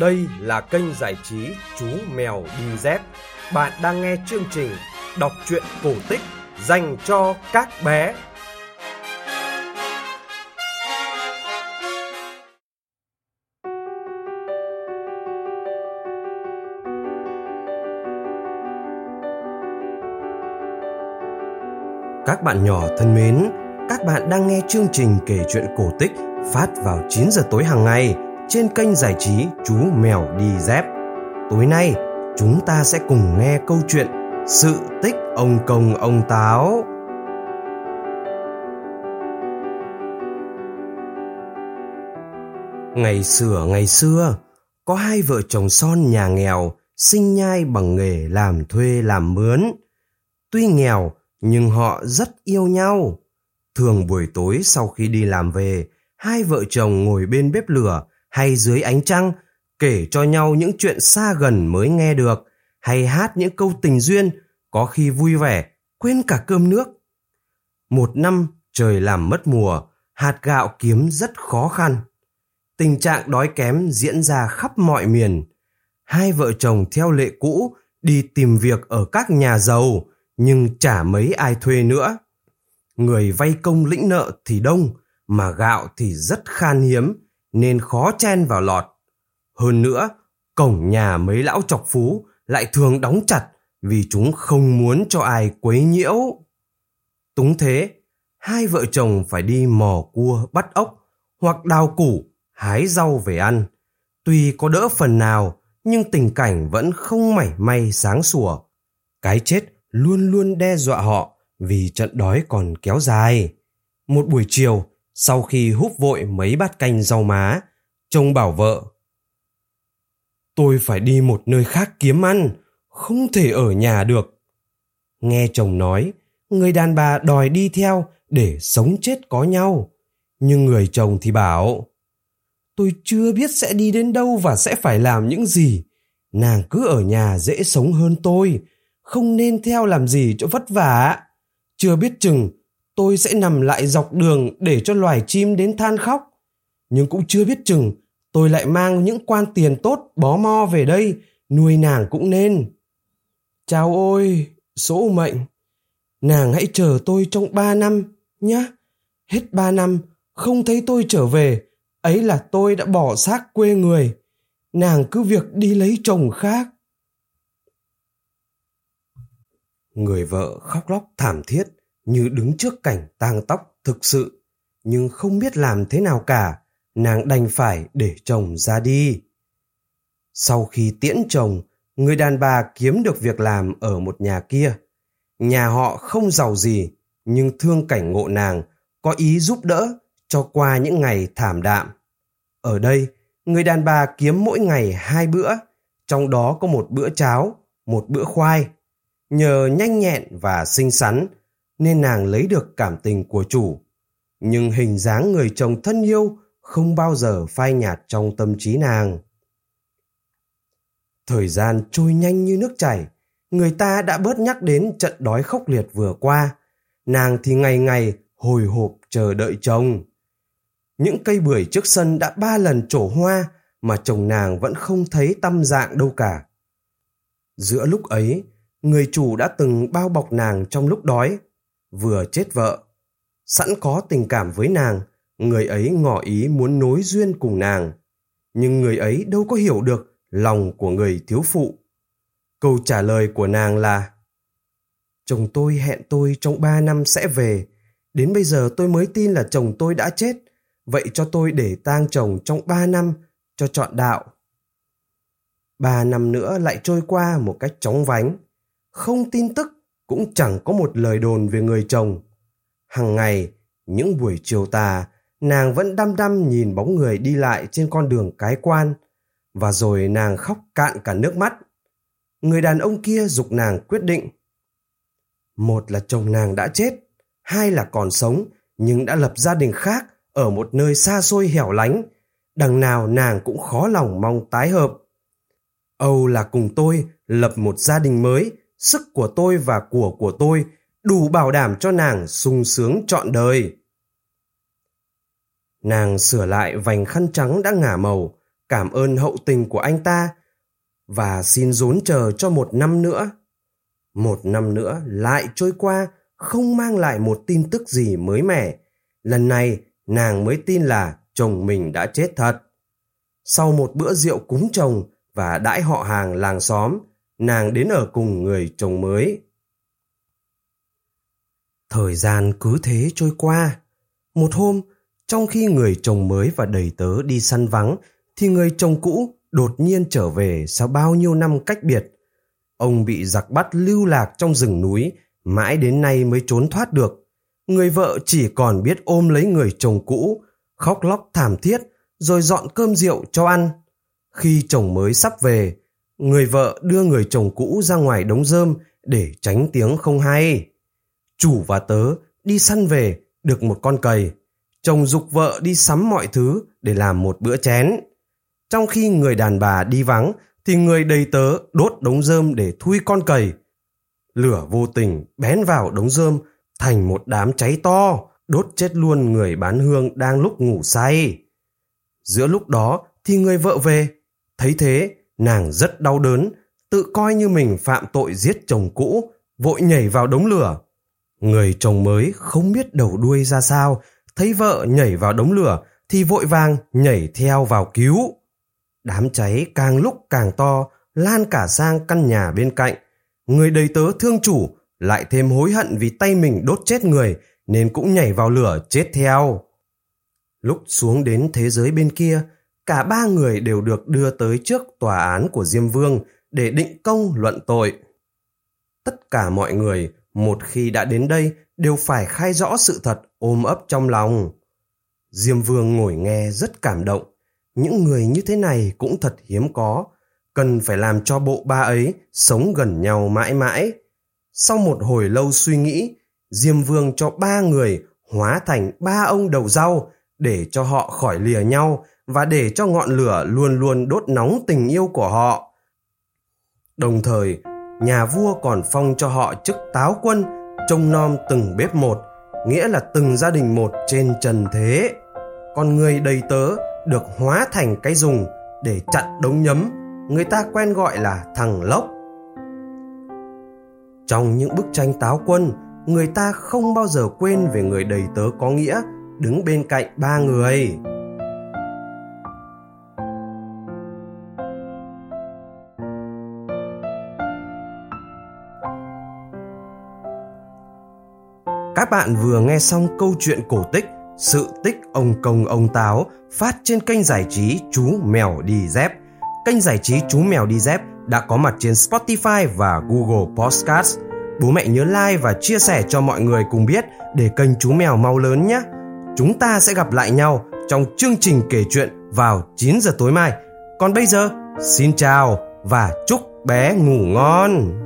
Đây là kênh giải trí Chú Mèo Đi Dép. Bạn đang nghe chương trình đọc truyện cổ tích dành cho các bé. Các bạn nhỏ thân mến, các bạn đang nghe chương trình kể chuyện cổ tích phát vào 9 giờ tối hàng ngày trên kênh giải trí Chú Mèo Đi Dép. Tối nay, chúng ta sẽ cùng nghe câu chuyện Sự tích ông công ông táo. Ngày xưa ngày xưa, có hai vợ chồng son nhà nghèo sinh nhai bằng nghề làm thuê làm mướn. Tuy nghèo nhưng họ rất yêu nhau. Thường buổi tối sau khi đi làm về, hai vợ chồng ngồi bên bếp lửa hay dưới ánh trăng, kể cho nhau những chuyện xa gần mới nghe được, hay hát những câu tình duyên, có khi vui vẻ, quên cả cơm nước. Một năm, trời làm mất mùa, hạt gạo kiếm rất khó khăn. Tình trạng đói kém diễn ra khắp mọi miền. Hai vợ chồng theo lệ cũ đi tìm việc ở các nhà giàu, nhưng chả mấy ai thuê nữa. Người vay công lĩnh nợ thì đông, mà gạo thì rất khan hiếm nên khó chen vào lọt. Hơn nữa, cổng nhà mấy lão chọc phú lại thường đóng chặt vì chúng không muốn cho ai quấy nhiễu. Túng thế, hai vợ chồng phải đi mò cua bắt ốc hoặc đào củ, hái rau về ăn. Tuy có đỡ phần nào, nhưng tình cảnh vẫn không mảy may sáng sủa. Cái chết luôn luôn đe dọa họ vì trận đói còn kéo dài. Một buổi chiều, sau khi húp vội mấy bát canh rau má, chồng bảo vợ. Tôi phải đi một nơi khác kiếm ăn, không thể ở nhà được. Nghe chồng nói, người đàn bà đòi đi theo để sống chết có nhau. Nhưng người chồng thì bảo, tôi chưa biết sẽ đi đến đâu và sẽ phải làm những gì. Nàng cứ ở nhà dễ sống hơn tôi, không nên theo làm gì cho vất vả. Chưa biết chừng tôi sẽ nằm lại dọc đường để cho loài chim đến than khóc. Nhưng cũng chưa biết chừng tôi lại mang những quan tiền tốt bó mo về đây, nuôi nàng cũng nên. Chào ôi, số mệnh, nàng hãy chờ tôi trong ba năm, nhá. Hết ba năm, không thấy tôi trở về, ấy là tôi đã bỏ xác quê người. Nàng cứ việc đi lấy chồng khác. Người vợ khóc lóc thảm thiết, như đứng trước cảnh tang tóc thực sự, nhưng không biết làm thế nào cả, nàng đành phải để chồng ra đi. Sau khi tiễn chồng, người đàn bà kiếm được việc làm ở một nhà kia. Nhà họ không giàu gì, nhưng thương cảnh ngộ nàng, có ý giúp đỡ cho qua những ngày thảm đạm. Ở đây, người đàn bà kiếm mỗi ngày hai bữa, trong đó có một bữa cháo, một bữa khoai. Nhờ nhanh nhẹn và xinh xắn, nên nàng lấy được cảm tình của chủ. Nhưng hình dáng người chồng thân yêu không bao giờ phai nhạt trong tâm trí nàng. Thời gian trôi nhanh như nước chảy, người ta đã bớt nhắc đến trận đói khốc liệt vừa qua. Nàng thì ngày ngày hồi hộp chờ đợi chồng. Những cây bưởi trước sân đã ba lần trổ hoa mà chồng nàng vẫn không thấy tâm dạng đâu cả. Giữa lúc ấy, người chủ đã từng bao bọc nàng trong lúc đói, vừa chết vợ. Sẵn có tình cảm với nàng, người ấy ngỏ ý muốn nối duyên cùng nàng. Nhưng người ấy đâu có hiểu được lòng của người thiếu phụ. Câu trả lời của nàng là Chồng tôi hẹn tôi trong ba năm sẽ về. Đến bây giờ tôi mới tin là chồng tôi đã chết. Vậy cho tôi để tang chồng trong ba năm cho chọn đạo. Ba năm nữa lại trôi qua một cách chóng vánh. Không tin tức cũng chẳng có một lời đồn về người chồng. Hằng ngày, những buổi chiều tà, nàng vẫn đăm đăm nhìn bóng người đi lại trên con đường cái quan, và rồi nàng khóc cạn cả nước mắt. Người đàn ông kia dục nàng quyết định. Một là chồng nàng đã chết, hai là còn sống nhưng đã lập gia đình khác ở một nơi xa xôi hẻo lánh, đằng nào nàng cũng khó lòng mong tái hợp. Âu là cùng tôi lập một gia đình mới sức của tôi và của của tôi đủ bảo đảm cho nàng sung sướng trọn đời. Nàng sửa lại vành khăn trắng đã ngả màu, cảm ơn hậu tình của anh ta và xin rốn chờ cho một năm nữa. Một năm nữa lại trôi qua, không mang lại một tin tức gì mới mẻ. Lần này, nàng mới tin là chồng mình đã chết thật. Sau một bữa rượu cúng chồng và đãi họ hàng làng xóm, nàng đến ở cùng người chồng mới. Thời gian cứ thế trôi qua. Một hôm, trong khi người chồng mới và đầy tớ đi săn vắng, thì người chồng cũ đột nhiên trở về sau bao nhiêu năm cách biệt. Ông bị giặc bắt lưu lạc trong rừng núi, mãi đến nay mới trốn thoát được. Người vợ chỉ còn biết ôm lấy người chồng cũ, khóc lóc thảm thiết, rồi dọn cơm rượu cho ăn. Khi chồng mới sắp về, người vợ đưa người chồng cũ ra ngoài đống rơm để tránh tiếng không hay. Chủ và tớ đi săn về được một con cầy. Chồng dục vợ đi sắm mọi thứ để làm một bữa chén. Trong khi người đàn bà đi vắng thì người đầy tớ đốt đống rơm để thui con cầy. Lửa vô tình bén vào đống rơm thành một đám cháy to, đốt chết luôn người bán hương đang lúc ngủ say. Giữa lúc đó thì người vợ về, thấy thế nàng rất đau đớn, tự coi như mình phạm tội giết chồng cũ, vội nhảy vào đống lửa. Người chồng mới không biết đầu đuôi ra sao, thấy vợ nhảy vào đống lửa thì vội vàng nhảy theo vào cứu. Đám cháy càng lúc càng to, lan cả sang căn nhà bên cạnh. Người đầy tớ thương chủ, lại thêm hối hận vì tay mình đốt chết người, nên cũng nhảy vào lửa chết theo. Lúc xuống đến thế giới bên kia, cả ba người đều được đưa tới trước tòa án của Diêm Vương để định công luận tội. Tất cả mọi người, một khi đã đến đây, đều phải khai rõ sự thật ôm ấp trong lòng. Diêm Vương ngồi nghe rất cảm động. Những người như thế này cũng thật hiếm có, cần phải làm cho bộ ba ấy sống gần nhau mãi mãi. Sau một hồi lâu suy nghĩ, Diêm Vương cho ba người hóa thành ba ông đầu rau để cho họ khỏi lìa nhau và để cho ngọn lửa luôn luôn đốt nóng tình yêu của họ. Đồng thời, nhà vua còn phong cho họ chức táo quân, trông nom từng bếp một, nghĩa là từng gia đình một trên trần thế. Còn người đầy tớ được hóa thành cái dùng để chặn đống nhấm, người ta quen gọi là thằng lốc. Trong những bức tranh táo quân, người ta không bao giờ quên về người đầy tớ có nghĩa đứng bên cạnh ba người. Các bạn vừa nghe xong câu chuyện cổ tích Sự tích ông công ông táo phát trên kênh giải trí Chú Mèo Đi Dép. Kênh giải trí Chú Mèo Đi Dép đã có mặt trên Spotify và Google Podcast. Bố mẹ nhớ like và chia sẻ cho mọi người cùng biết để kênh Chú Mèo mau lớn nhé. Chúng ta sẽ gặp lại nhau trong chương trình kể chuyện vào 9 giờ tối mai. Còn bây giờ, xin chào và chúc bé ngủ ngon.